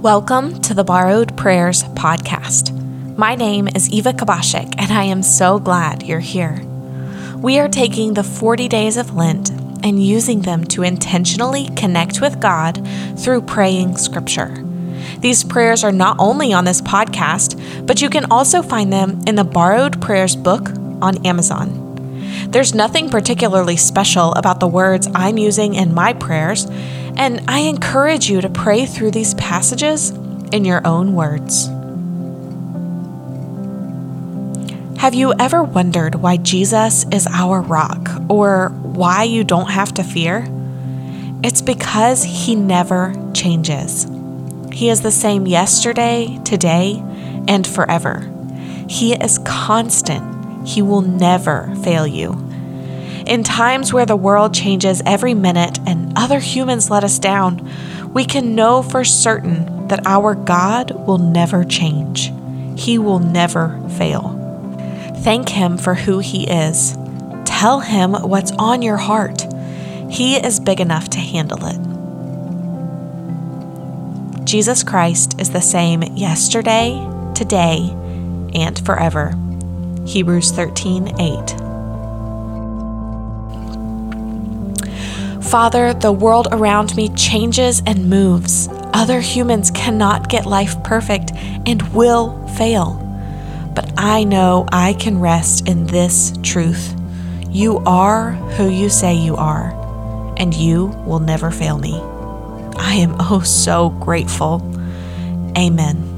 Welcome to the Borrowed Prayers podcast. My name is Eva Kubasiak, and I am so glad you're here. We are taking the 40 days of Lent and using them to intentionally connect with God through praying scripture. These prayers are not only on this podcast, but you can also find them in the Borrowed Prayers book on Amazon. There's nothing particularly special about the words I'm using in my prayers, and I encourage you to pray through these passages in your own words. Have you ever wondered why Jesus is our rock or why you don't have to fear? It's because he never changes. He is the same yesterday, today, and forever. He is constant. He will never fail you. In times where the world changes every minute and other humans let us down, we can know for certain that our God will never change. He will never fail. Thank Him for who He is. Tell Him what's on your heart. He is big enough to handle it. Jesus Christ is the same yesterday, today, and forever. Hebrews 13 8. Father, the world around me changes and moves. Other humans cannot get life perfect and will fail. But I know I can rest in this truth. You are who you say you are, and you will never fail me. I am oh so grateful. Amen.